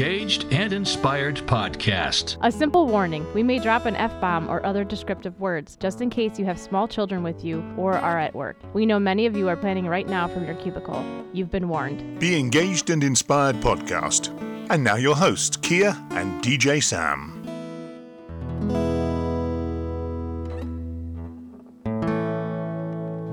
Engaged and Inspired podcast. A simple warning we may drop an F bomb or other descriptive words just in case you have small children with you or are at work. We know many of you are planning right now from your cubicle. You've been warned. The Engaged and Inspired podcast. And now your hosts, Kia and DJ Sam.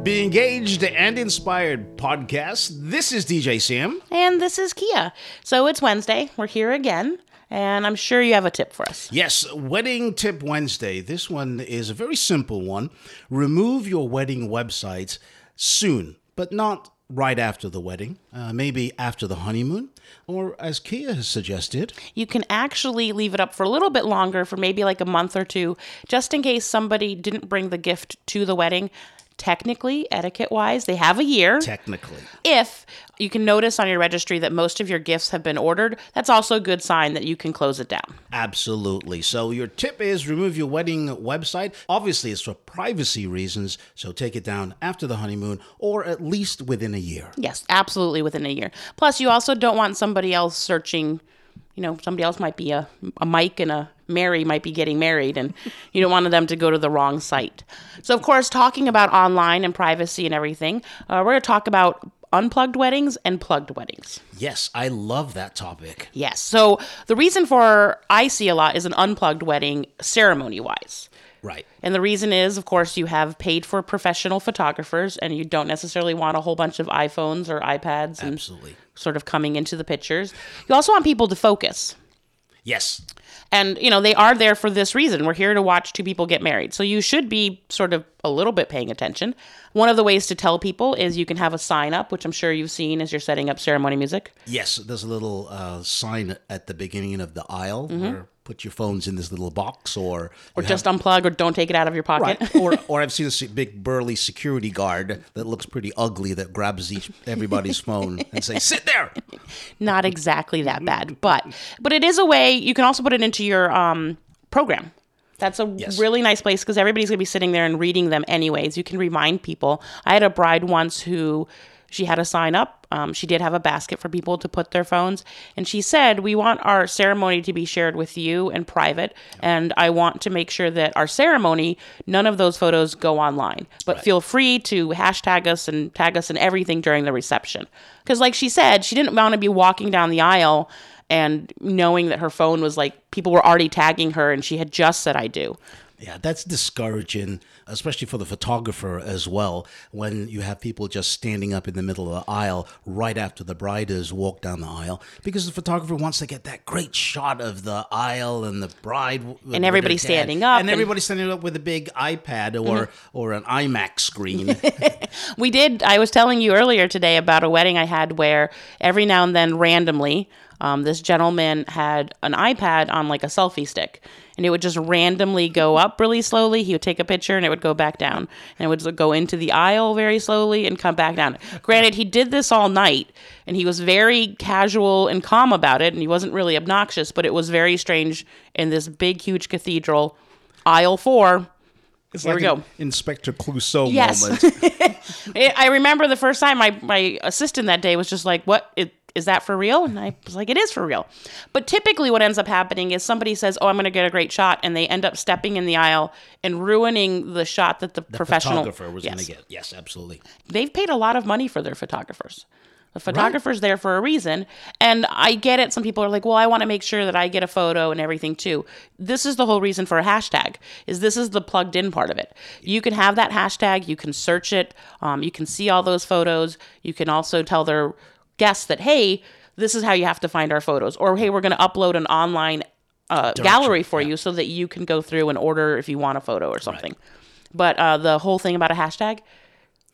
Be engaged and inspired podcast. This is DJ Sam. And this is Kia. So it's Wednesday. We're here again. And I'm sure you have a tip for us. Yes, Wedding Tip Wednesday. This one is a very simple one. Remove your wedding websites soon, but not right after the wedding, uh, maybe after the honeymoon, or as Kia has suggested, You can actually leave it up for a little bit longer, for maybe like a month or two, just in case somebody didn't bring the gift to the wedding. Technically, etiquette wise, they have a year. technically. if you can notice on your registry that most of your gifts have been ordered, that's also a good sign that you can close it down. Absolutely. So your tip is remove your wedding website. Obviously, it's for privacy reasons, so take it down after the honeymoon or at least within a year. Yes, absolutely within a year. Plus, you also don't want somebody else searching. You know, somebody else might be a, a Mike and a Mary might be getting married, and you don't want them to go to the wrong site. So, of course, talking about online and privacy and everything, uh, we're going to talk about unplugged weddings and plugged weddings. Yes, I love that topic. Yes. So, the reason for I see a lot is an unplugged wedding ceremony wise. Right. And the reason is, of course, you have paid for professional photographers and you don't necessarily want a whole bunch of iPhones or iPads and Absolutely. sort of coming into the pictures. You also want people to focus. Yes. And, you know, they are there for this reason. We're here to watch two people get married. So you should be sort of a little bit paying attention. One of the ways to tell people is you can have a sign up, which I'm sure you've seen as you're setting up ceremony music. Yes, there's a little uh, sign at the beginning of the aisle where put your phones in this little box or Or just have- unplug or don't take it out of your pocket. Right. or, or I've seen a big burly security guard that looks pretty ugly that grabs each everybody's phone and say, "Sit there." not exactly that bad, but but it is a way you can also put it into your um, program. That's a Yes. really nice place because everybody's gonna be sitting there and reading them anyways. You can remind people. I had a bride once who she had a sign up. Um, she did have a basket for people to put their phones, and she said, "We want our ceremony to be shared with you and private, and I want to make sure that our ceremony, none of those photos go online. But feel free to hashtag us and tag us and everything during the reception." Because, like she said, she didn't want to be walking down the aisle and knowing that her phone was like people were already tagging her and she had just said I do. Yeah, that's discouraging, especially for the photographer as well. When you have people just standing up in the middle of the aisle right after the bride has walked down the aisle, because the photographer wants to get that great shot of the aisle and the bride, and everybody standing up and, and- Mm-hmm. everybody standing up with a big iPad or or an iMac screen. We did. I was telling you earlier today about a wedding I had where every now and then, randomly, um, this gentleman had an iPad on like a selfie stick, and it would just randomly go up really slowly. He would take a picture, and it would go back down, and it would go into the aisle very slowly and come back down. Granted, he did this all night, and he was very casual and calm about it, and he wasn't really obnoxious, but it was very strange in this big, huge cathedral, aisle four. It's Here we go. Inspector Clouseau Yes. moment. I I remember the first time my, my assistant that day was just like, "What is, is that for real?" And I was like, "It is for real." But typically, what ends up happening is somebody says, "Oh, I'm going to get a great shot," and they end up stepping in the aisle and ruining the shot that the, professional photographer was yes. going to get. Yes, absolutely. They've paid a lot of money for their photographers. The photographer's there for a reason. And I get it. Some people are like, well, I want to make sure that I get a photo and everything too. This is the whole reason for a hashtag is this is the plugged in part of it. You can have that hashtag. You can search it. Um, you can see all those photos. You can also tell their guests that, hey, this is how you have to find our photos. Or, hey, we're going to upload an online uh, gallery for you so that you can go through and order if you want a photo or something. But uh, the whole thing about a hashtag,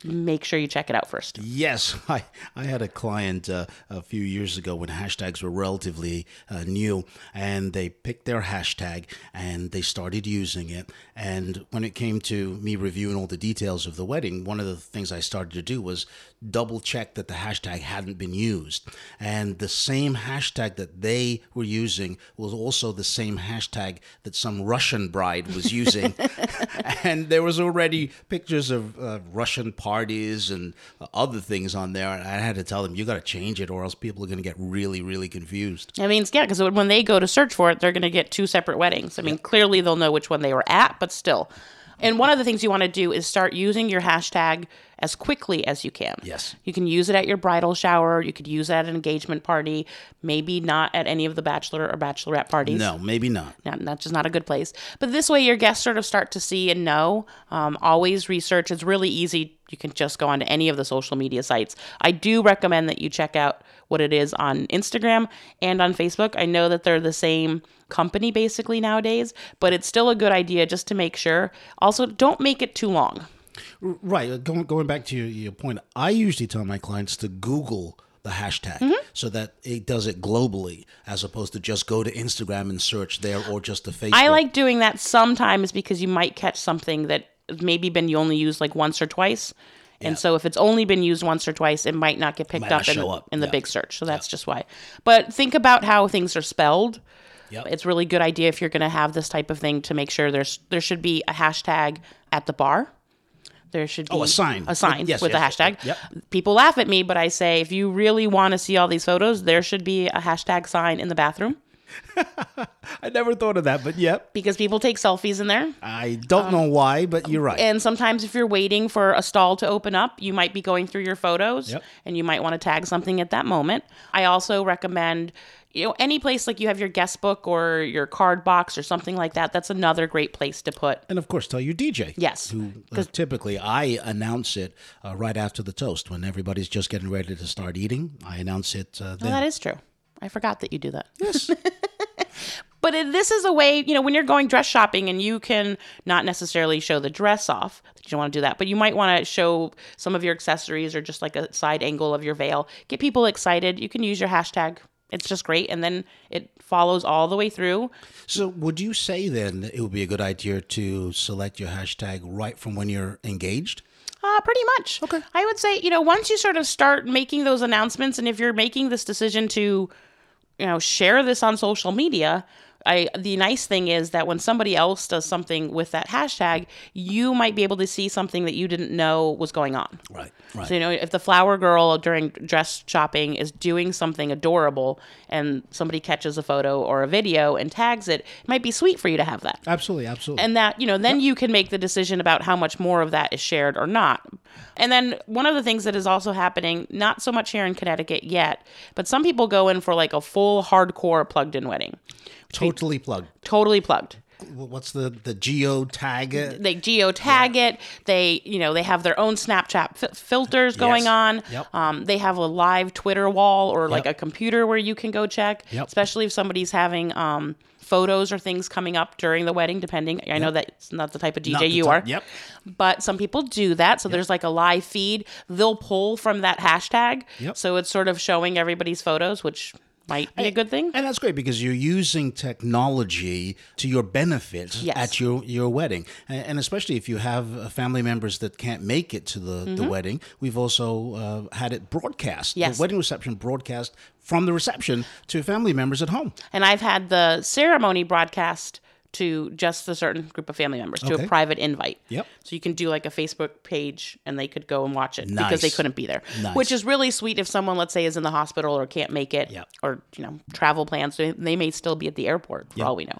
make sure you check it out first. Yes, I, I had a client uh, a few years ago when hashtags were relatively uh, new, and they picked their hashtag and they started using it. And when it came to me reviewing all the details of the wedding, one of the things I started to do was double check that the hashtag hadn't been used. And the same hashtag that they were using was also the same hashtag that some Russian bride was using. and there was already pictures of uh, Russian parties and uh, other things on there. And I had to tell them, you got to change it or else people are going to get really, really confused. I mean, yeah, because when they go to search for it, they're going to get two separate weddings. I mean, clearly they'll know which one they were at, but still. And one of the things you want to do is start using your hashtag as quickly as you can. Yes. You can use it at your bridal shower. You could use it at an engagement party. Maybe not at any of the bachelor or bachelorette parties. No, maybe not. Not, that's just not a good place. But this way, your guests sort of start to see and know. Um, always research. It's really easy. You can just go onto any of the social media sites. I do recommend that you check out what it is on Instagram and on Facebook. I know that they're the same company basically nowadays, but it's still a good idea just to make sure. Also, don't make it too long. Right. uh, Going, going back to your, your point, I usually tell my clients to Google the hashtag so that it does it globally as opposed to just go to Instagram and search there or just to Facebook. I like doing that sometimes because you might catch something that maybe been you only used like once or twice. And so if it's only been used once or twice, it might not get picked Might up, in, the, up. in the Yeah. big search. So that's just why. But think about how things are spelled. Yep. It's really good idea if you're going to have this type of thing to make sure there's there should be a hashtag at the bar. There should be Oh, a sign. a sign Yes, with yes, a yes, hashtag. yep. People laugh at me, but I say if you really want to see all these photos, there should be a hashtag sign in the bathroom I never thought of that, but yep. because people take selfies in there. I don't know um, why, but you're right. And sometimes if you're waiting for a stall to open up, you might be going through your photos Yep. and you might want to tag something at that moment. I also recommend you know any place like you have your guest book or your card box or something like that. That's another great place to put. and of course, tell your DJ. Yes. Who uh, typically I announce it uh, right after the toast when everybody's just getting ready to start eating. I announce it uh, Well, that is true. I forgot that you do that. yes. But this is a way, you know, when you're going dress shopping and you can not necessarily show the dress off, you don't want to do that, but you might want to show some of your accessories or just like a side angle of your veil. Get people excited. You can use your hashtag. It's just great. And then it follows all the way through. So, would you say then that it would be a good idea to select your hashtag right from when you're engaged? Uh, pretty much. Okay. I would say, you know, once you sort of start making those announcements, and if you're making this decision to, you know, share this on social media, I the nice thing is that when somebody else does something with that hashtag, you might be able to see something that you didn't know was going on. Right. Right. So you know, if the flower girl during dress shopping is doing something adorable, and somebody catches a photo or a video and tags it, it might be sweet for you to have that absolutely. Absolutely. and that you know then you can make the decision about how much more of that is shared or not and then one of the things that is also happening not so much here in connecticut yet but some people go in for like a full hardcore plugged in wedding totally plugged. totally plugged What's the the geo tag? they geo tag it they you know they have their own snapchat fi- filters going Yes. on Yep. um, they have a live twitter wall or like Yep. a computer where you can go check Yep. especially if somebody's having um, photos or things coming up during the wedding depending i know that's not the type of dj you type- are Yep. but some people do that so there's like a live feed they'll pull from that hashtag Yep. so it's sort of showing everybody's photos which might be a good thing And that's great because you're using technology to your benefit Yes. at your, your wedding. And, and especially if you have uh, family members that can't make it to the, the wedding, we've also uh, had it broadcast. Mm-hmm. Yes. The wedding reception broadcast from the reception to family members at home. And I've had the ceremony broadcast to just a certain group of family members to a private invite. Yep. So you can do like a Facebook page and they could go and watch it because they couldn't be there. Nice. Which is really sweet if someone, let's say, is in the hospital or can't make it Yep. or, you know, travel plans. They, they may still be at the airport for all we know.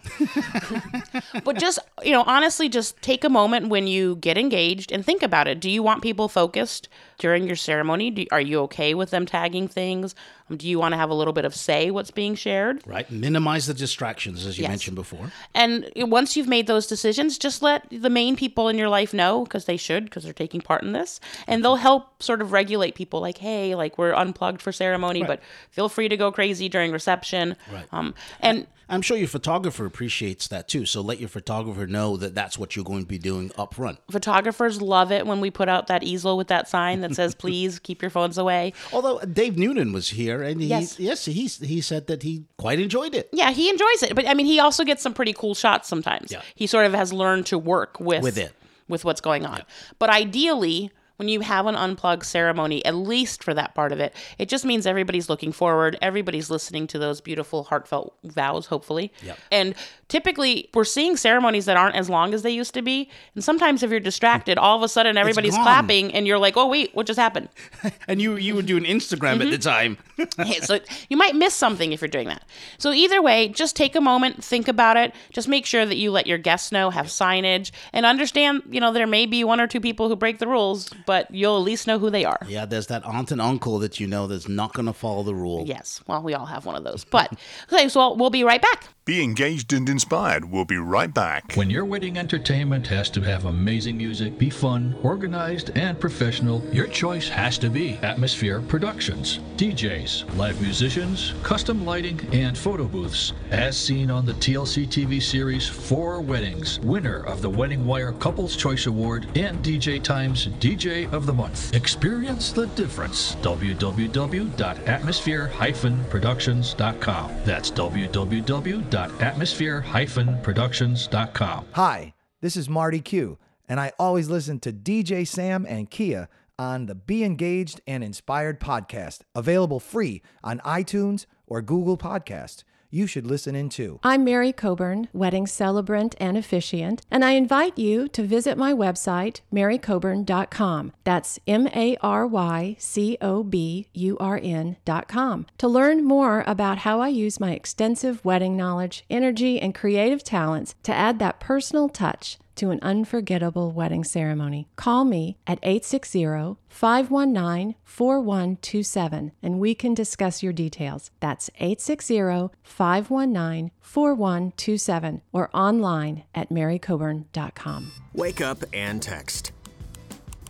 but just, you know, honestly, just take a moment when you get engaged and think about it. Do you want people focused during your ceremony? Do, are you okay with them tagging things? Um, do you want to have a little bit of say what's being shared? Right. Minimize the distractions, as you Yes. mentioned before. And once you've made those decisions, just let the main people in your life know because they should, because they're taking part in this. And they'll help sort of regulate people like, hey, like we're unplugged for ceremony, but feel free to go crazy during reception. Right. Um, and I'm sure your photographer appreciates that too. So let your photographer know that that's what you're going to be doing up front. photographers love it when we put out that easel with that sign that says, please keep your phones away. Although Dave Noonan was here, and he, Yes. yes, he he said that he quite enjoyed it. Yeah, he enjoys it. But I mean, he also gets some pretty cool shots sometimes. Yeah. He sort of has learned to work with, With it. with what's going on. But ideally, when you have an unplugged ceremony, at least for that part of it, it just means everybody's looking forward. Everybody's listening to those beautiful, heartfelt vows, hopefully. Yep. And typically, we're seeing ceremonies that aren't as long as they used to be. And sometimes, if you're distracted, all of a sudden everybody's clapping, and you're like, "Oh wait, what just happened?" And you you were doing Instagram at the mm-hmm. time. Hey, so you might miss something if you're doing that. So either way, just take a moment, think about it. Just make sure that you let your guests know, have signage, and understand. You know, there may be one or two people who break the rules, but you'll at least know who they are. yeah, there's that aunt and uncle that you know that's not going to follow the rule. Yes. Well, we all have one of those. But okay, so we'll be right back. Be engaged and inspired. We'll be right back. When your wedding entertainment has to have amazing music, be fun, organized, and professional, your choice has to be Atmosphere Productions. DJs, live musicians, custom lighting, and photo booths. As seen on the TLC TV series Four Weddings, winner of the Wedding Wire Couples Choice Award and DJ Times DJ of the Month. Experience the difference. www.atmosphere-productions.com. That's www.atmosphere-productions.com. Hi, this is Marty Q, and I always listen to DJ Sam and Kia on the Be Engaged and Inspired podcast, available free on iTunes or Google Podcast. You should listen in too. I'm Mary Coburn, wedding celebrant and officiant, and I invite you to visit my website, marycoburn.com. That's M A R Y C O B U R N.com to learn more about how I use my extensive wedding knowledge, energy, and creative talents to add that personal touch to an unforgettable wedding ceremony. Call me at 860 519 4127 and we can discuss your details. That's 860 519 4127 or online at marycoburn.com. Wake up and text.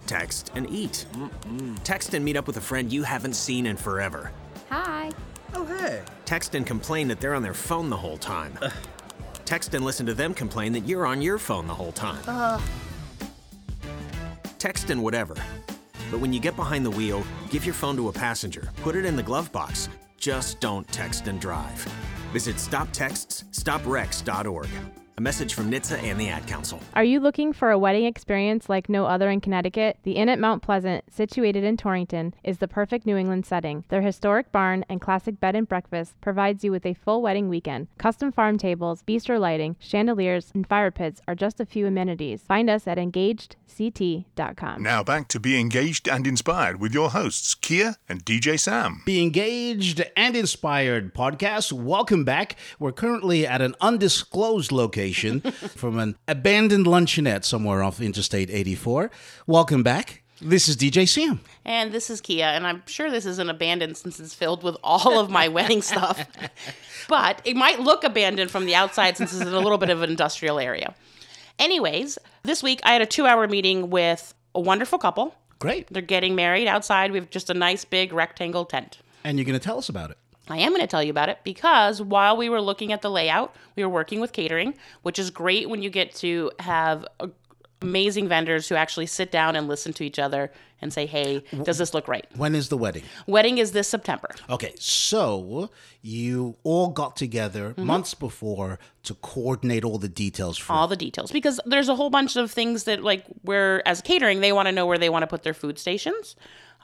Text and eat. Text and meet up with a friend you haven't seen in forever. Hi. Oh, hey. Text and complain that they're on their phone the whole time. Text and listen to them complain that you're on your phone the whole time. Uh-huh. Text and whatever. But when you get behind the wheel, give your phone to a passenger, put it in the glove box. Just don't text and drive. Visit stoptextsstopwrecks.org. A message from NHTSA and the Ad Council. Are you looking for a wedding experience like no other in Connecticut? The Inn at Mount Pleasant, situated in Torrington, is the perfect New England setting. Their historic barn and classic bed and breakfast provides you with a full wedding weekend. Custom farm tables, bistro lighting, chandeliers, and fire pits are just a few amenities. Find us at engagedct.com. Now back to Be Engaged and Inspired with your hosts, Kia and DJ Sam. Be engaged and inspired podcast. Welcome back. We're currently at an undisclosed location from an abandoned luncheonette somewhere off Interstate 84. Welcome back. This is DJ Sam. And this is Kia, and I'm sure this isn't abandoned since it's filled with all of my wedding stuff. But it might look abandoned from the outside since it's in a little bit of an industrial area. Anyways, this week I had a two hour meeting with a wonderful couple. Great. They're getting married outside. We have just a nice big rectangle tent. And you're going to tell us about it. I am going to tell you about it because while we were looking at the layout, we were working with catering, which is great when you get to have amazing vendors who actually sit down and listen to each other and say, hey, does this look right? When is the wedding? Wedding is this September. Okay, so you all got together Mm-hmm. months before to coordinate all the details for all the details because there's a whole bunch of things that like where as catering they want to know where they want to put their food stations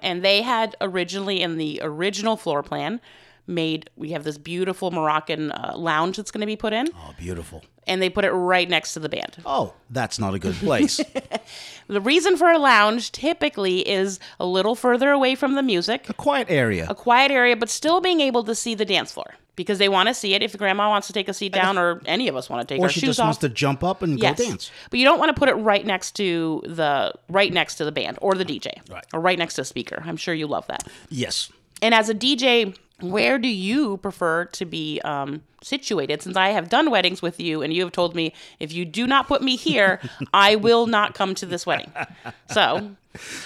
and they had originally in the original floor plan made we have this beautiful moroccan uh, lounge that's going to be put in Oh, beautiful. and they put it right next to the band Oh, that's not a good place. the reason for a lounge typically is a little further away from the music a quiet area. a quiet area but still being able to see the dance floor because they want to see it if grandma wants to take a seat down or any of us want to take Or our she shoes just off wants to jump up and Yes. go dance. But you don't want to put it right next to the right next to the band or the DJ. Right. Or right next to the speaker. I'm sure you love that. Yes. And as a DJ, where do you prefer to be um, situated? Since I have done weddings with you and you have told me if you do not put me here, I will not come to this wedding. So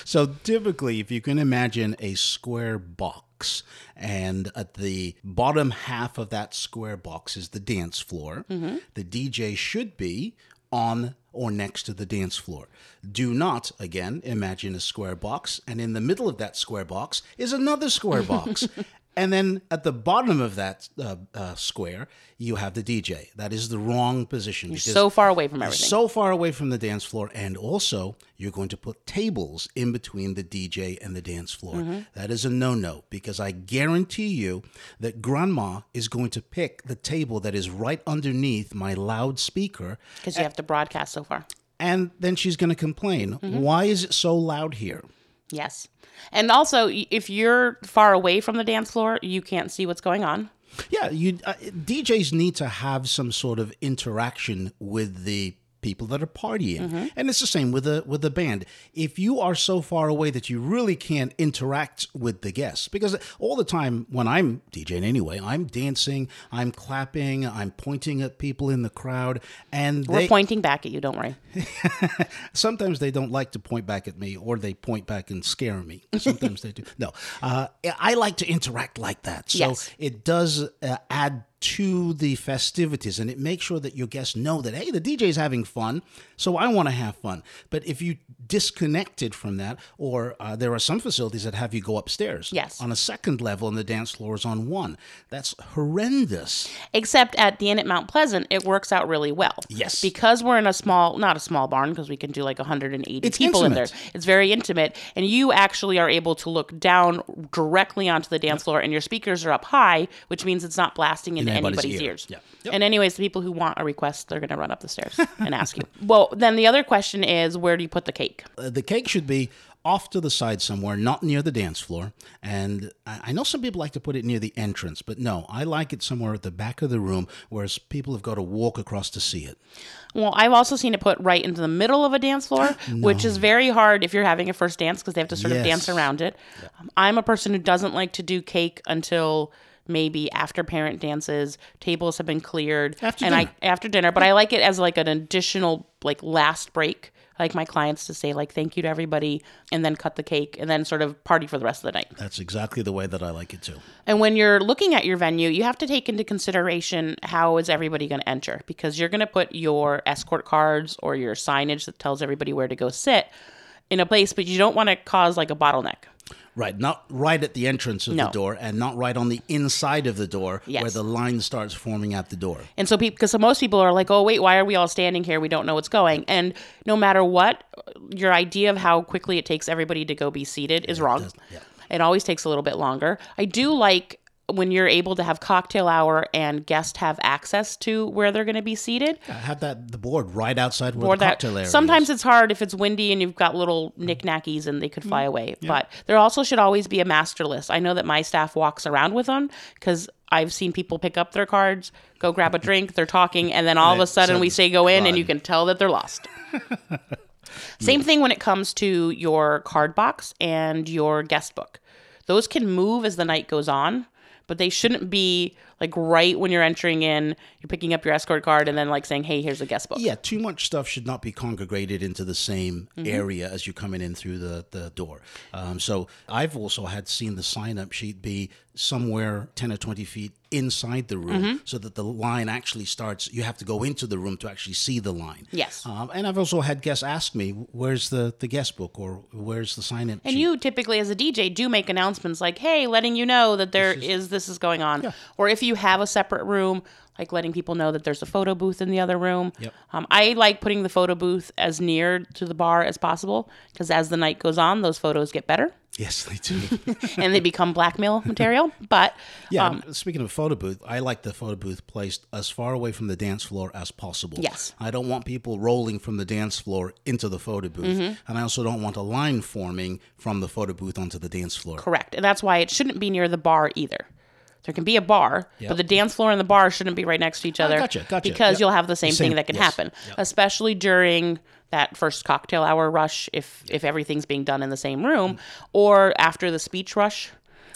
So typically, if you can imagine a square box, and at the bottom half of that square box is the dance floor, Mm-hmm. the DJ should be on or next to the dance floor. Do not, again, imagine a square box, and in the middle of that square box is another square box. And then at the bottom of that uh, uh, square, you have the DJ. That is the wrong position. You're so far away from everything. so far away from the dance floor, and also you're going to put tables in between the DJ and the dance floor. Mm-hmm. That is a no-no because I guarantee you that Grandma is going to pick the table that is right underneath my loudspeaker, because you have to broadcast so far. and then she's going to complain. Mm-hmm. Why is it so loud here? Yes. And also, if you're far away from the dance floor, you can't see what's going on. Yeah, you uh, DJs need to have some sort of interaction with the people that are partying, Mm-hmm. and it's the same with the with the band. If you are so far away that you really can't interact with the guests, because all the time when I'm DJing anyway, I'm dancing, I'm clapping, I'm pointing at people in the crowd, and We're they pointing back at you, don't worry. sometimes they don't like to point back at me, or they point back and scare me. Sometimes they do. No, uh, I like to interact like that. So Yes. it does uh, add to the festivities, and it makes sure that your guests know that hey, the DJ is having fun, so I want to have fun. But if you disconnected from that, or uh, there are some facilities that have you go upstairs, Yes. on a second level, and the dance floor is on one. That's horrendous. Except at the Inn at Mount Pleasant, it works out really well. Yes. Because we're in a small, not a small barn, because we can do like 180 It's people in there. intimate. It's very intimate. And you actually are able to look down directly onto the dance floor, and your speakers are up high, which means it's not blasting into anybody's anybody's, ear. ears. Yeah. Yep. And, anyways, the people who want a request, they're going to run up the stairs and ask you. Well, then the other question is where do you put the cake? Uh, the cake should be off to the side somewhere, not near the dance floor. And I I know some people like to put it near the entrance, but no, I like it somewhere at the back of the room, whereas people have got to walk across to see it. Well, I've also seen it put right into the middle of a dance floor, which is very hard if you're having a first dance because they have to sort of dance around it. Um, I'm a person who doesn't like to do cake until maybe after parent dances, tables have been cleared, After and dinner. I after dinner. But I like it as like an additional like last break. I like my clients to say like thank you to everybody, and then cut the cake, and then sort of party for the rest of the night. That's exactly the way that I like it too. And when you're looking at your venue, you have to take into consideration how is everybody going to enter because you're going to put your escort cards or your signage that tells everybody where to go sit in a place, but you don't want to cause like a bottleneck. Right, not right at the entrance of No. the door, and not right on the inside of the door where the line starts forming at the door. And so, because most people are like, oh, wait, why are we all standing here? We don't know what's going. And no matter what, your idea of how quickly it takes everybody to go be seated is wrong. It always takes a little bit longer. I do like when you're able to have cocktail hour and guests have access to where they're going to be seated. Have that the board right outside where or the that cocktail area sometimes is. it's hard if it's windy and you've got little knickknackies and they could fly mm-hmm. away. But there also should always be a master list. I know that my staff walks around with them because I've seen people pick up their cards, go grab a drink, they're talking, and then all of a sudden we say go in and you can tell that they're lost. Same thing when it comes to your card box and your guest book. Those can move as the night goes on, but they shouldn't be like right when you're entering in, you're picking up your escort card and then like saying, "Hey, here's a guest book." Yeah, too much stuff should not be congregated into the same Mm-hmm. area as you're coming in through the, the door. Um, so I've also had seen the sign up sheet be somewhere 10 or 20 feet inside the room Mm-hmm. so that the line actually starts. You have to go into the room to actually see the line. Yes. Um, and I've also had guests ask me, where's the, the guest book or where's the sign in?" And sheet? you typically, as a DJ, do make announcements like, "Hey, letting you know that there is, this is going on," yeah. or if you have a separate room, like letting people know that there's a photo booth in the other room. Yep. Um, I like putting the photo booth as near to the bar as possible because as the night goes on, those photos get better yes, they do. and they become blackmail material. But Yeah, um, speaking of photo booth, I like the photo booth placed as far away from the dance floor as possible. Yes. I don't want people rolling from the dance floor into the photo booth. Mm-hmm. And I also don't want a line forming from the photo booth onto the dance floor. correct, and that's why it shouldn't be near the bar either. There can be a bar, but the dance floor and the bar shouldn't be right next to each ah, other. gotcha, gotcha. Because Yep. you'll have the same, same- thing that can yes, happen, especially during that first cocktail hour rush, if if everything's being done in the same room, mm. or after the speech rush,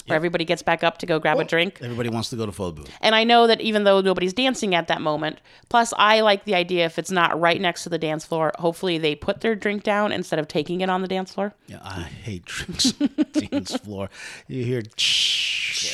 where everybody gets back up to go grab a drink. Everybody wants to go to photo booth. And I know that even though nobody's dancing at that moment, plus I like the idea if it's not right next to the dance floor, hopefully they put their drink down instead of taking it on the dance floor. Yeah, I hate drinks on the dance floor. You hear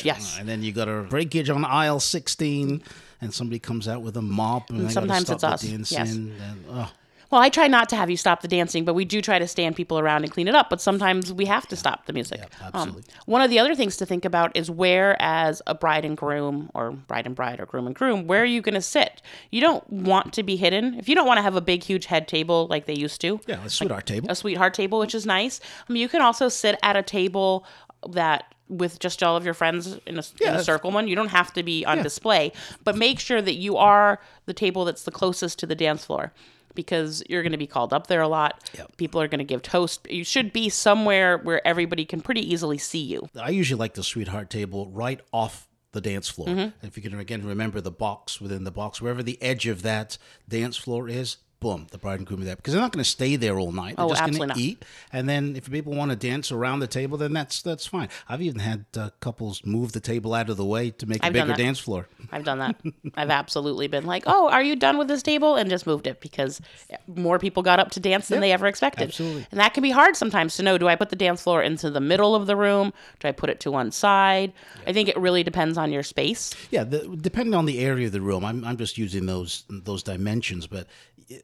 Yes. and then you got a breakage on aisle 16 and somebody comes out with a mop and, gotta sometimes it's us, dancing, yes. and, oh. Well, I try not to have you stop the dancing, but we do try to stand people around and clean it up. But sometimes we have to stop the music. Um, absolutely. one of the other things to think about is where, as a bride and groom, or bride and bride, or groom and groom, where are you going to sit? You don't want to be hidden. If you don't want to have a big, huge head table like they used to, Yeah, a sweetheart table. a sweetheart table, which is nice. I mean, you can also sit at a table that with just all of your friends in a, in a circle one. You don't have to be on display, but make sure that you are the table that's the closest to the dance floor. Because you're going to be called up there a lot. People are going to give toast. You should be somewhere where everybody can pretty easily see you. I usually like the sweetheart table right off the dance floor. Mm-hmm. If you can again remember the box within the box, wherever the edge of that dance floor is, boom, the bride and groom are there because they're not going to stay there all night. They're Oh, just going to eat, and then if people want to dance around the table, then that's that's fine. I've even had uh, couples move the table out of the way to make a I've done bigger dance floor. I've done that. I've absolutely been like, "Oh, are you done with this table?" and just moved it because more people got up to dance than they ever expected. absolutely. And that can be hard sometimes to know. Do I put the dance floor into the middle of the room? Do I put it to one side? I think it really depends on your space. Yeah, the, depending on the area of the room, I'm, I'm just using those those dimensions. But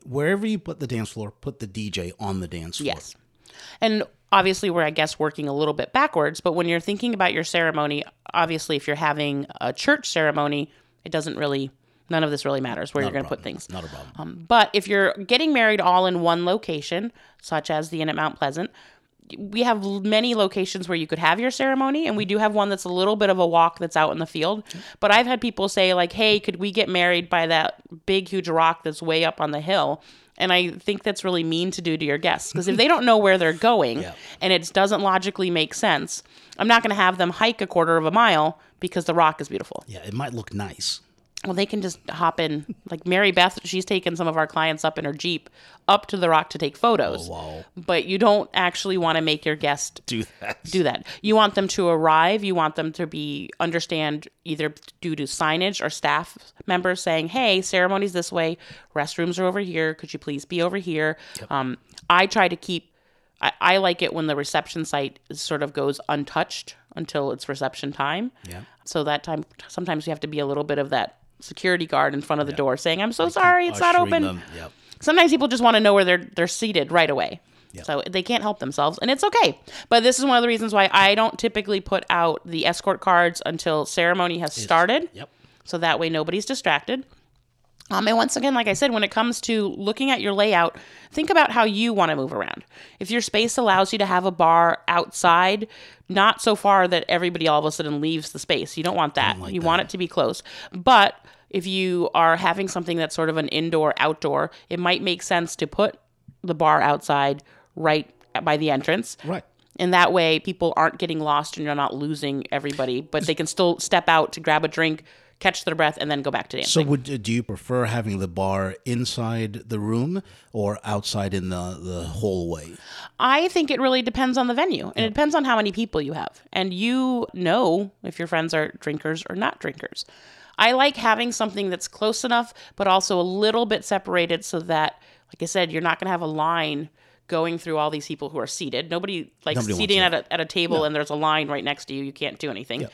wherever you put the dance floor, put the DJ on the dance floor. Yes. And obviously, we're, I guess, working a little bit backwards, but when you're thinking about your ceremony, obviously, if you're having a church ceremony, it doesn't really, none of this really matters where you're going to put things. Not a problem. Um, but if you're getting married all in one location, such as the Inn at Mount Pleasant, we have many locations where you could have your ceremony, and we do have one that's a little bit of a walk that's out in the field. But I've had people say, like, hey, could we get married by that big, huge rock that's way up on the hill? And I think that's really mean to do to your guests because if they don't know where they're going and it doesn't logically make sense, I'm not going to have them hike a quarter of a mile because the rock is beautiful. Yeah, it might look nice. Well, they can just hop in. Like Mary Beth, she's taken some of our clients up in her Jeep up to the rock to take photos. wow. But you don't actually want to make your guest Do that. do that. You want them to arrive. You want them to be understand either due to signage or staff members saying, "Hey, ceremony's this way. Restrooms are over here. Could you please be over here?" Um, I try to keep. I, I like it when the reception site is sort of goes untouched until it's reception time. Yeah. So that time, sometimes you have to be a little bit of that security guard in front of the door saying, "I'm so sorry, it's not open." Yep. Sometimes people just want to know where they're they're seated right away. So they can't help themselves, and it's okay. But this is one of the reasons why I don't typically put out the escort cards until ceremony has started. Yep. So that way nobody's distracted. Um, and once again, like I said, when it comes to looking at your layout, think about how you want to move around. If your space allows you to have a bar outside, not so far that everybody all of a sudden leaves the space, you don't want that. you want it to be close. But if you are having something that's sort of an indoor outdoor, it might make sense to put the bar outside right by the entrance. Right. And that way, people aren't getting lost and you're not losing everybody, but they can still step out to grab a drink, catch their breath, and then go back to dancing. So, would uh, do you prefer having the bar inside the room or outside in the the hallway? I think it really depends on the venue and it depends on how many people you have. And you know if your friends are drinkers or not drinkers. I like having something that's close enough, but also a little bit separated so that, like I said, you're not going to have a line going through all these people who are seated. Nobody like Nobody seating at a, at a table and there's a line right next to you. You can't do anything.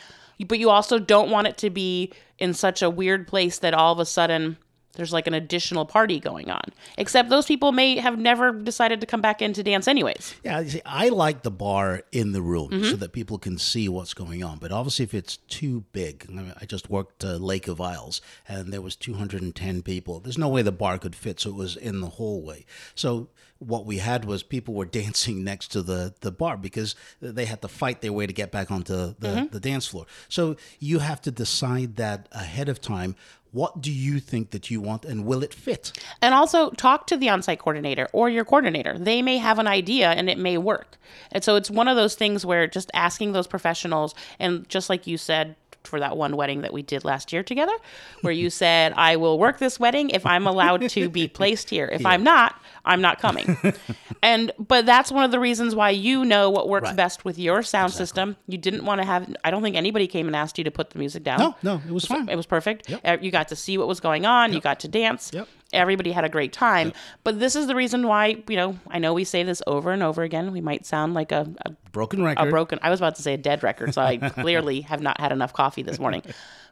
But you also don't want it to be in such a weird place that all of a sudden there's like an additional party going on. Except those people may have never decided to come back in to dance anyways. Yeah, you see, I like the bar in the room Mm-hmm. so that people can see what's going on. But obviously, if it's too big, I, mean, I just worked uh, Lake of Isles, and there was 210 people. There's no way the bar could fit, so it was in the hallway. So what we had was people were dancing next to the the bar because they had to fight their way to get back onto the, Mm-hmm. the dance floor. So you have to decide that ahead of time. What do you think that you want, and will it fit? And also talk to the on-site coordinator or your coordinator. They may have an idea and it may work. And so it's one of those things where just asking those professionals and just like you said for that one wedding that we did last year together, where you said, I will work this wedding if I'm allowed to be placed here. If I'm not, I'm not coming. and but that's one of the reasons why you know what works best with your sound system. You didn't want to have I don't think anybody came and asked you to put the music down. No, no, it was fine. It was perfect. Uh, You got to see what was going on. You got to dance. Yep. Everybody had a great time. But this is the reason why, you know, I know we say this over and over again. We might sound like a, a, Broken record. a broken, I was about to say a dead record, so I clearly have not had enough coffee this morning.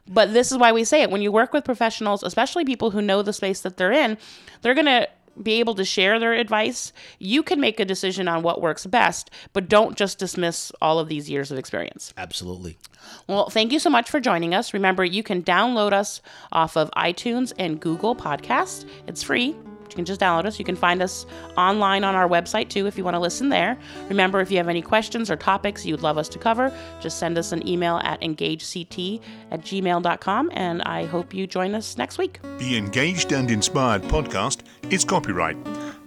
But this is why we say it. When you work with professionals, especially people who know the space that they're in, they're going to be able to share their advice, you can make a decision on what works best, but don't just dismiss all of these years of experience. Absolutely. Well, thank you so much for joining us. Remember, you can download us off of iTunes and Google Podcasts. It's free. You can just download us. You can find us online on our website too if you want to listen there. Remember, if you have any questions or topics you'd love us to cover, just send us an email at engagect at gmail.com. And I hope you join us next week. The Engaged and Inspired podcast is copyright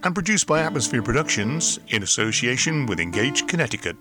and produced by Atmosphere Productions in association with Engaged Connecticut.